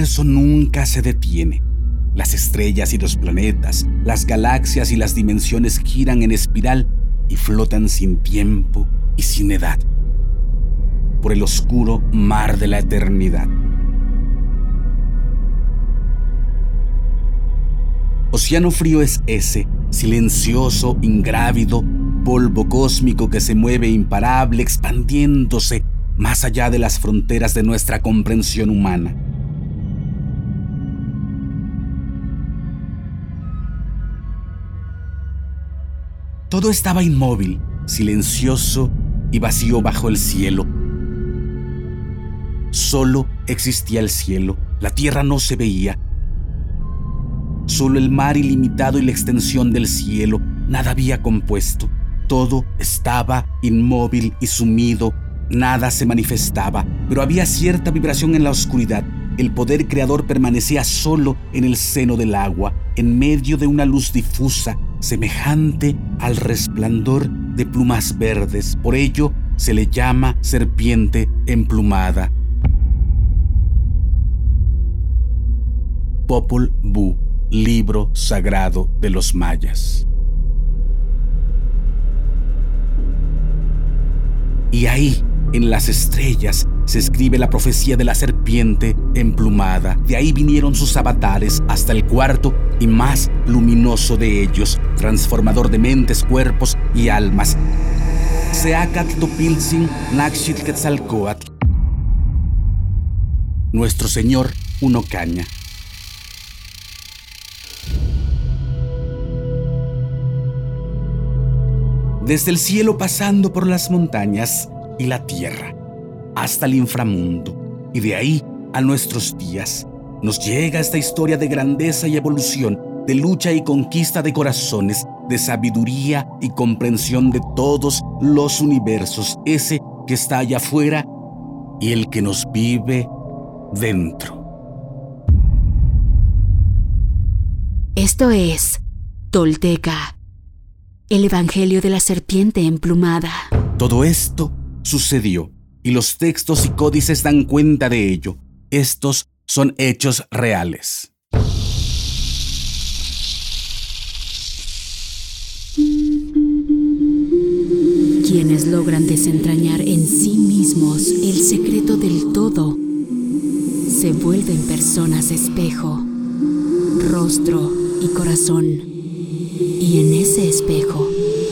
universo nunca se detiene. Las estrellas y los planetas, las galaxias y las dimensiones giran en espiral y flotan sin tiempo y sin edad por el oscuro mar de la eternidad. Océano frío es ese, silencioso, ingrávido, polvo cósmico que se mueve imparable, expandiéndose más allá de las fronteras de nuestra comprensión humana. Todo estaba inmóvil, silencioso y vacío bajo el cielo. Solo existía el cielo, la tierra no se veía. Solo el mar ilimitado y la extensión del cielo, nada había compuesto. Todo estaba inmóvil y sumido, nada se manifestaba, pero había cierta vibración en la oscuridad. El poder creador permanecía solo en el seno del agua, en medio de una luz difusa, semejante al resplandor de plumas verdes. Por ello se le llama serpiente emplumada. Popol Vuh, libro sagrado de los mayas. Y ahí, en las estrellas, se escribe la profecía de la serpiente emplumada. De ahí vinieron sus avatares hasta el cuarto y más luminoso de ellos, transformador de mentes, cuerpos y almas. Quetzalcoatl. Nuestro Señor Uno Caña. Desde el cielo pasando por las montañas y la tierra, hasta el inframundo, y de ahí a nuestros días, nos llega esta historia de grandeza y evolución, de lucha y conquista de corazones, de sabiduría y comprensión de todos los universos, ese que está allá afuera y el que nos vive dentro. Esto es Tolteca, el Evangelio de la Serpiente Emplumada. Todo esto sucedió y los textos y códices dan cuenta de ello. Estos son hechos reales. Quienes logran desentrañar en sí mismos el secreto del todo, se vuelven personas espejo, rostro y corazón. Y en ese espejo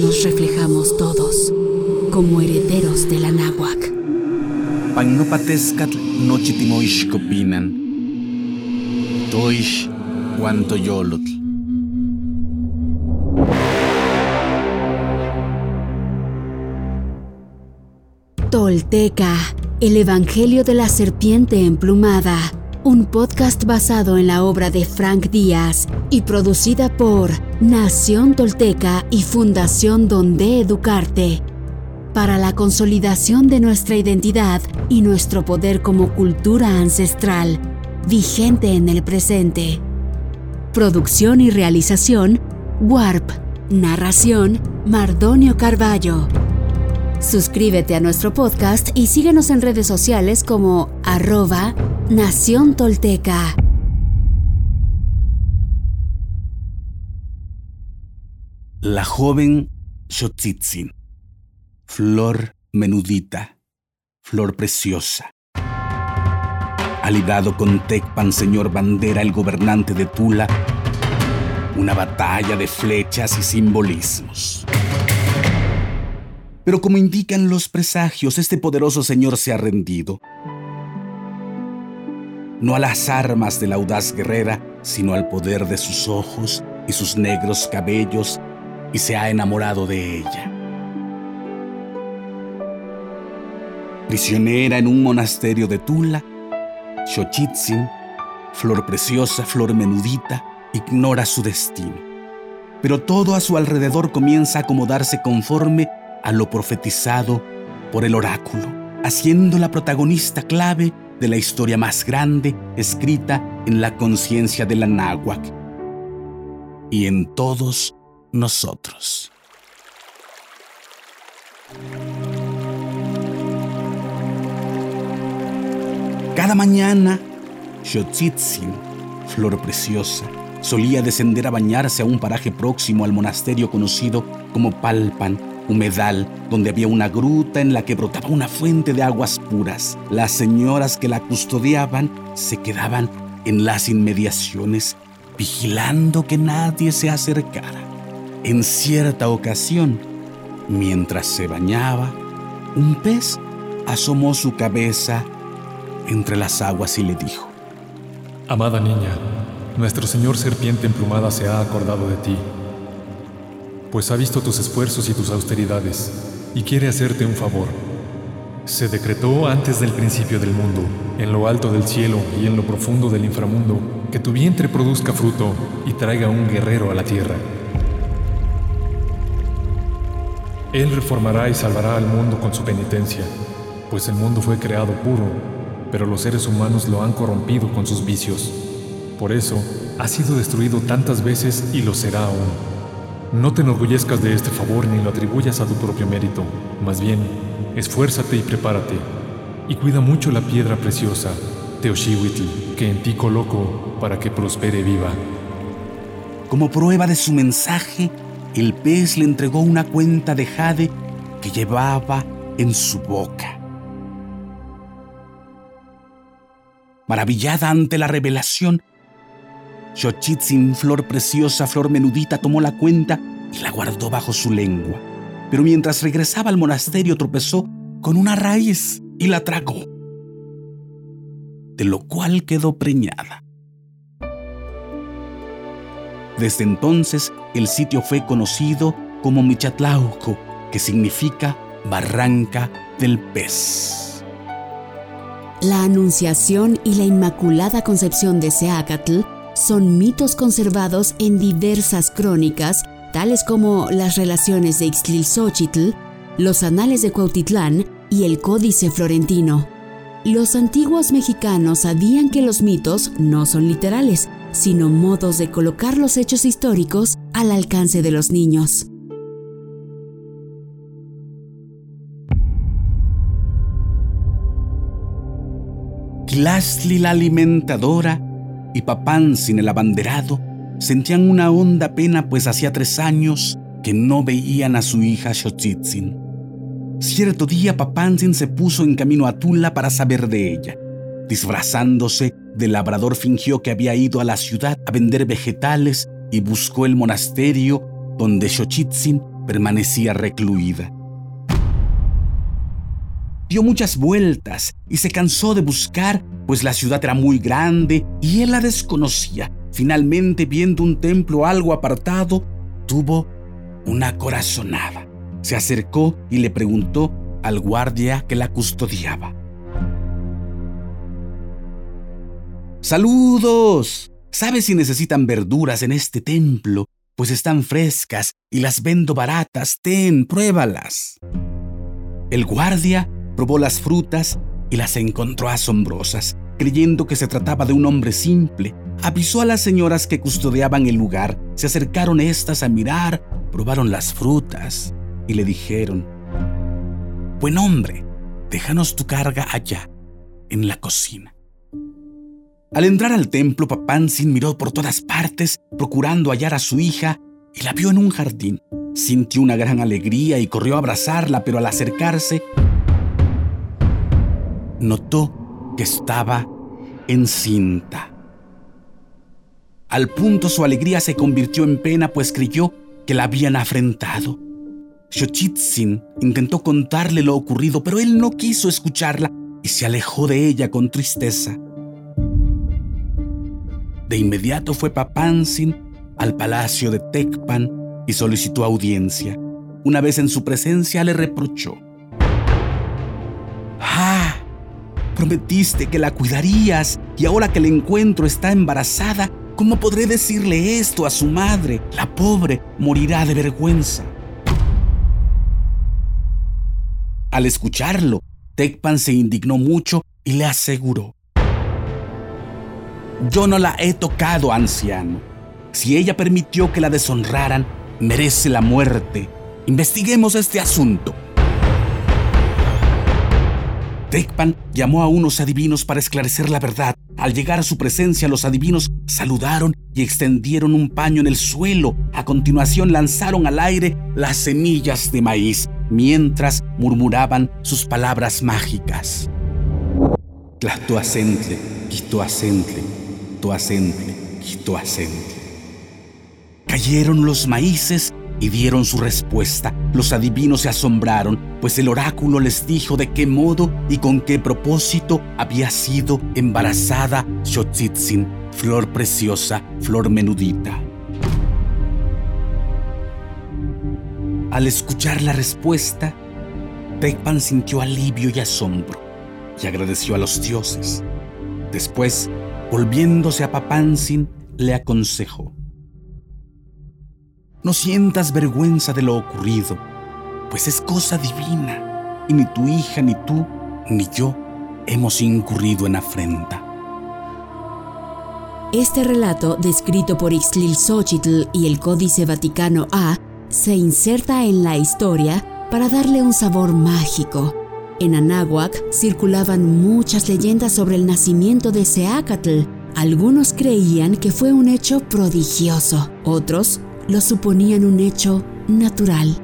nos reflejamos todos como herederos de la náhuac. Nochitimoixcopinan. Toish yolotl. Tolteca, el Evangelio de la Serpiente Emplumada, un podcast basado en la obra de Frank Díaz y producida por Nación Tolteca y Fundación Donde Educarte para la consolidación de nuestra identidad y nuestro poder como cultura ancestral, vigente en el presente. Producción y realización, Warp. Narración, Mardonio Carballo. Suscríbete a nuestro podcast y síguenos en redes sociales como arroba Nación Tolteca. La joven Xochitzin flor menudita, flor preciosa. Ha librado con Tecpan, señor bandera, el gobernante de Tula, una batalla de flechas y simbolismos. Pero como indican los presagios, este poderoso señor se ha rendido. No a las armas de la audaz guerrera, sino al poder de sus ojos y sus negros cabellos, y se ha enamorado de ella. Prisionera en un monasterio de Tula, Xochitzin, flor preciosa, flor menudita, ignora su destino. Pero todo a su alrededor comienza a acomodarse conforme a lo profetizado por el oráculo, haciendo la protagonista clave de la historia más grande escrita en la conciencia de la náhuac y en todos nosotros. Cada mañana Xochitzin, flor preciosa, solía descender a bañarse a un paraje próximo al monasterio conocido como Palpan, humedal, donde había una gruta en la que brotaba una fuente de aguas puras. Las señoras que la custodiaban se quedaban en las inmediaciones, vigilando que nadie se acercara. En cierta ocasión, mientras se bañaba, un pez asomó su cabeza entre las aguas y le dijo, Amada niña, nuestro Señor Serpiente Emplumada se ha acordado de ti, pues ha visto tus esfuerzos y tus austeridades, y quiere hacerte un favor. Se decretó antes del principio del mundo, en lo alto del cielo y en lo profundo del inframundo, que tu vientre produzca fruto y traiga un guerrero a la tierra. Él reformará y salvará al mundo con su penitencia, pues el mundo fue creado puro, pero los seres humanos lo han corrompido con sus vicios. Por eso ha sido destruido tantas veces y lo será aún. No te enorgullezcas de este favor ni lo atribuyas a tu propio mérito, más bien, esfuérzate y prepárate, y cuida mucho la piedra preciosa, Teoshiwitl, que en ti coloco para que prospere viva. Como prueba de su mensaje, el pez le entregó una cuenta de jade que llevaba en su boca. Maravillada ante la revelación, Xochitzin, flor preciosa, flor menudita, tomó la cuenta y la guardó bajo su lengua. Pero mientras regresaba al monasterio tropezó con una raíz y la tragó, de lo cual quedó preñada. Desde entonces, el sitio fue conocido como Michatlauco, que significa barranca del pez. La Anunciación y la Inmaculada Concepción de Seacatl son mitos conservados en diversas crónicas, tales como las relaciones de Ixtlilxochitl, los anales de Cuautitlán y el Códice Florentino. Los antiguos mexicanos sabían que los mitos no son literales, sino modos de colocar los hechos históricos al alcance de los niños. Tlastli la alimentadora y Papanzin el abanderado sentían una honda pena pues hacía tres años que no veían a su hija Xochitzin. Cierto día Papanzin se puso en camino a Tula para saber de ella. Disfrazándose de labrador fingió que había ido a la ciudad a vender vegetales y buscó el monasterio donde Xochitzin permanecía recluida. Dio muchas vueltas y se cansó de buscar, pues la ciudad era muy grande y él la desconocía. Finalmente, viendo un templo algo apartado, tuvo una corazonada. Se acercó y le preguntó al guardia que la custodiaba. ¡Saludos! ¿Sabes si necesitan verduras en este templo? Pues están frescas y las vendo baratas. Ten, pruébalas. El guardia probó las frutas y las encontró asombrosas. Creyendo que se trataba de un hombre simple, avisó a las señoras que custodiaban el lugar. Se acercaron estas a mirar, probaron las frutas y le dijeron, Buen hombre, déjanos tu carga allá, en la cocina. Al entrar al templo, Papansin miró por todas partes, procurando hallar a su hija, y la vio en un jardín. Sintió una gran alegría y corrió a abrazarla, pero al acercarse, notó que estaba encinta. Al punto su alegría se convirtió en pena, pues creyó que la habían afrentado. Xochitzin intentó contarle lo ocurrido, pero él no quiso escucharla y se alejó de ella con tristeza. De inmediato fue Papansin al palacio de Tecpan y solicitó audiencia. Una vez en su presencia le reprochó. Prometiste que la cuidarías y ahora que la encuentro está embarazada, ¿cómo podré decirle esto a su madre? La pobre morirá de vergüenza. Al escucharlo, Tecpan se indignó mucho y le aseguró. Yo no la he tocado, anciano. Si ella permitió que la deshonraran, merece la muerte. Investiguemos este asunto. Tecpan llamó a unos adivinos para esclarecer la verdad. Al llegar a su presencia, los adivinos saludaron y extendieron un paño en el suelo. A continuación lanzaron al aire las semillas de maíz, mientras murmuraban sus palabras mágicas. Cayeron los maíces y dieron su respuesta. Los adivinos se asombraron, pues el oráculo les dijo de qué modo y con qué propósito había sido embarazada Xochitzin, flor preciosa, flor menudita. Al escuchar la respuesta, Tecpan sintió alivio y asombro y agradeció a los dioses. Después, volviéndose a Papansin, le aconsejó. No sientas vergüenza de lo ocurrido, pues es cosa divina, y ni tu hija, ni tú, ni yo hemos incurrido en afrenta. Este relato, descrito por Xochitl y el Códice Vaticano A, se inserta en la historia para darle un sabor mágico. En Anáhuac circulaban muchas leyendas sobre el nacimiento de Seacatl. Algunos creían que fue un hecho prodigioso, otros lo suponían un hecho natural.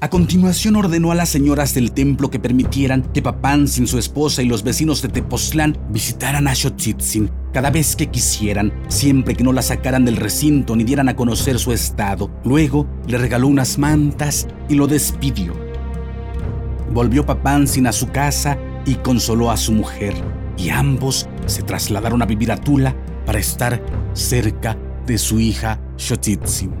A continuación ordenó a las señoras del templo que permitieran que Papán, sin su esposa y los vecinos de Tepoztlán visitaran a Xochitzin cada vez que quisieran, siempre que no la sacaran del recinto ni dieran a conocer su estado. Luego le regaló unas mantas y lo despidió. Volvió Papansin a su casa y consoló a su mujer, y ambos se trasladaron a vivir a Tula para estar cerca de su hija Xochitzin.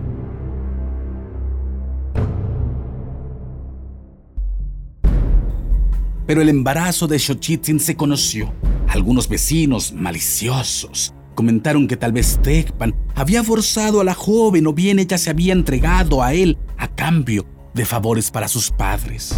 Pero el embarazo de Xochitzin se conoció. Algunos vecinos maliciosos comentaron que tal vez Tecpan había forzado a la joven o bien ella se había entregado a él a cambio de favores para sus padres.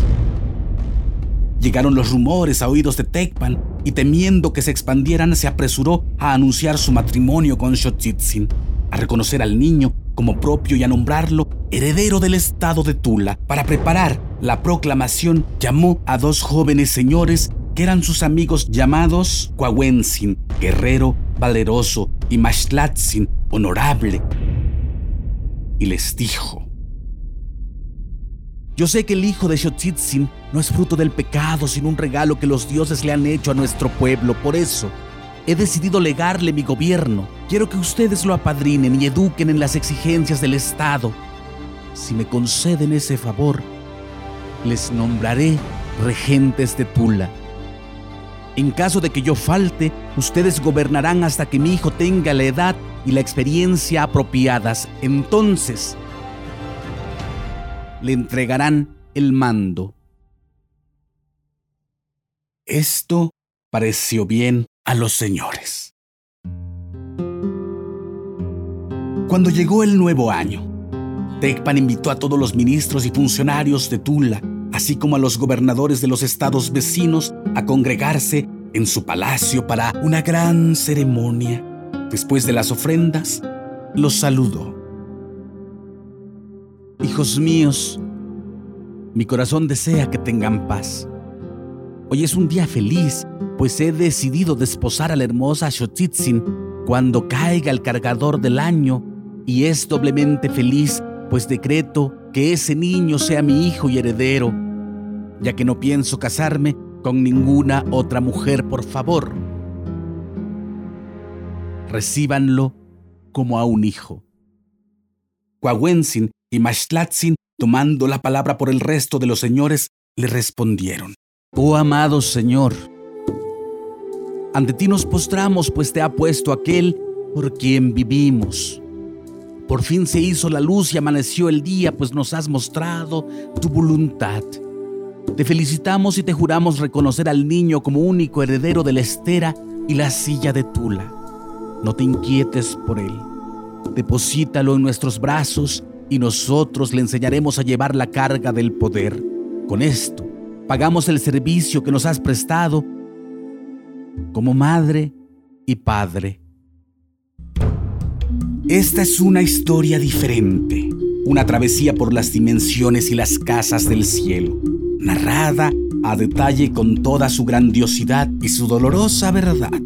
Llegaron los rumores a oídos de Tecpan y temiendo que se expandieran se apresuró a anunciar su matrimonio con Xochitzin, a reconocer al niño como propio y a nombrarlo heredero del estado de Tula. Para preparar la proclamación llamó a dos jóvenes señores que eran sus amigos llamados Coahuensin, guerrero, valeroso, y Mashlatzin, honorable. Y les dijo, yo sé que el hijo de Xochitzin no es fruto del pecado, sino un regalo que los dioses le han hecho a nuestro pueblo. Por eso, he decidido legarle mi gobierno. Quiero que ustedes lo apadrinen y eduquen en las exigencias del Estado. Si me conceden ese favor, les nombraré regentes de Tula. En caso de que yo falte, ustedes gobernarán hasta que mi hijo tenga la edad y la experiencia apropiadas. Entonces, le entregarán el mando. Esto pareció bien a los señores. Cuando llegó el nuevo año, Tecpan invitó a todos los ministros y funcionarios de Tula, así como a los gobernadores de los estados vecinos, a congregarse en su palacio para una gran ceremonia. Después de las ofrendas, los saludó. Hijos míos, mi corazón desea que tengan paz. Hoy es un día feliz, pues he decidido desposar a la hermosa Xochitzin cuando caiga el cargador del año, y es doblemente feliz, pues decreto que ese niño sea mi hijo y heredero, ya que no pienso casarme con ninguna otra mujer, por favor. Recíbanlo como a un hijo. Coahuensin y Mashlatzin, tomando la palabra por el resto de los señores, le respondieron, Oh amado Señor, ante ti nos postramos, pues te ha puesto aquel por quien vivimos. Por fin se hizo la luz y amaneció el día, pues nos has mostrado tu voluntad. Te felicitamos y te juramos reconocer al niño como único heredero de la estera y la silla de Tula. No te inquietes por él. Deposítalo en nuestros brazos y nosotros le enseñaremos a llevar la carga del poder. Con esto, pagamos el servicio que nos has prestado como madre y padre. Esta es una historia diferente, una travesía por las dimensiones y las casas del cielo. narrada a detalle con toda su grandiosidad y su dolorosa verdad.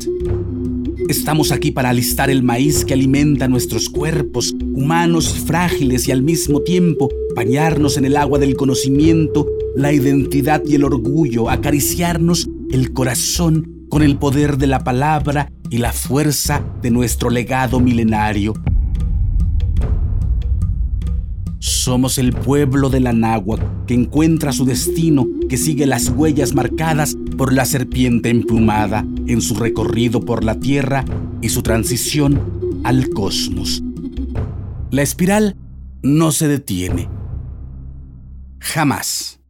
Estamos aquí para alistar el maíz que alimenta nuestros cuerpos, humanos frágiles y al mismo tiempo bañarnos en el agua del conocimiento, la identidad y el orgullo, acariciarnos el corazón con el poder de la palabra y la fuerza de nuestro legado milenario. Somos el pueblo de la que encuentra su destino, que sigue las huellas marcadas por la serpiente emplumada en su recorrido por la Tierra y su transición al cosmos. La espiral no se detiene. Jamás.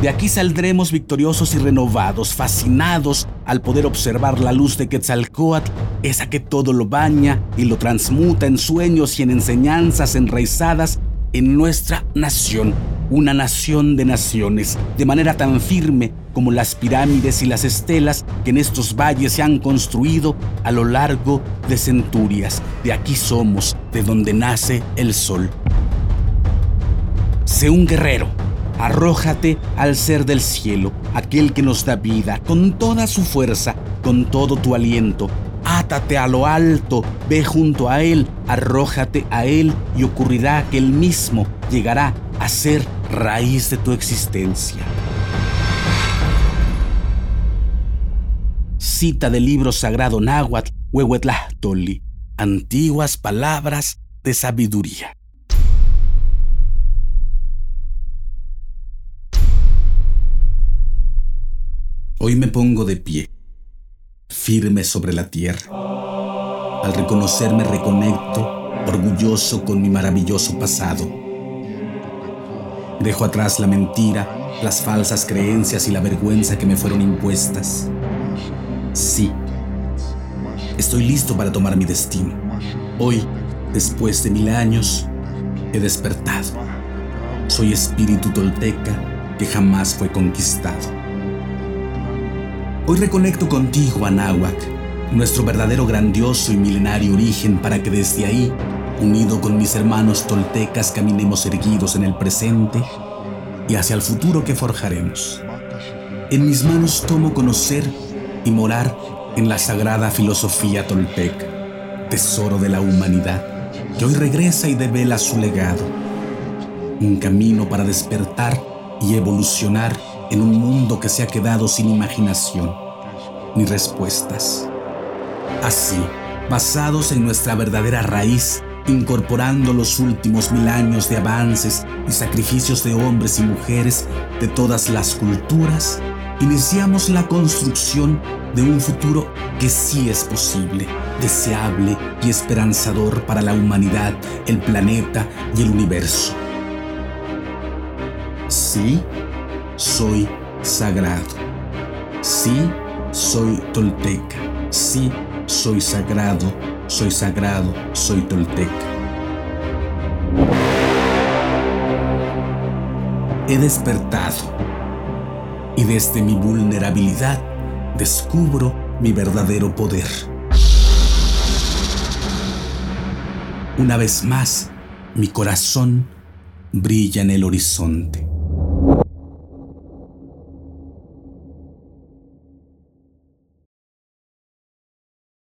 De aquí saldremos victoriosos y renovados, fascinados al poder observar la luz de Quetzalcoatl, esa que todo lo baña y lo transmuta en sueños y en enseñanzas enraizadas en nuestra nación, una nación de naciones, de manera tan firme como las pirámides y las estelas que en estos valles se han construido a lo largo de centurias. De aquí somos, de donde nace el sol. Sé un guerrero Arrójate al ser del cielo, aquel que nos da vida, con toda su fuerza, con todo tu aliento. Átate a lo alto, ve junto a Él, arrójate a Él y ocurrirá que Él mismo llegará a ser raíz de tu existencia. Cita del libro sagrado náhuatl, Huehuetlahtoli, antiguas palabras de sabiduría. Hoy me pongo de pie, firme sobre la tierra. Al reconocerme reconecto, orgulloso con mi maravilloso pasado. Dejo atrás la mentira, las falsas creencias y la vergüenza que me fueron impuestas. Sí, estoy listo para tomar mi destino. Hoy, después de mil años, he despertado. Soy espíritu tolteca que jamás fue conquistado. Hoy reconecto contigo, Anáhuac, nuestro verdadero grandioso y milenario origen para que desde ahí, unido con mis hermanos toltecas, caminemos erguidos en el presente y hacia el futuro que forjaremos. En mis manos tomo conocer y morar en la sagrada filosofía tolteca, tesoro de la humanidad, que hoy regresa y devela su legado. Un camino para despertar y evolucionar en un mundo que se ha quedado sin imaginación ni respuestas. Así, basados en nuestra verdadera raíz, incorporando los últimos mil años de avances y sacrificios de hombres y mujeres de todas las culturas, iniciamos la construcción de un futuro que sí es posible, deseable y esperanzador para la humanidad, el planeta y el universo. Sí, soy sagrado. Sí, soy tolteca. Sí, soy sagrado, soy sagrado, soy tolteca. He despertado y desde mi vulnerabilidad descubro mi verdadero poder. Una vez más, mi corazón brilla en el horizonte.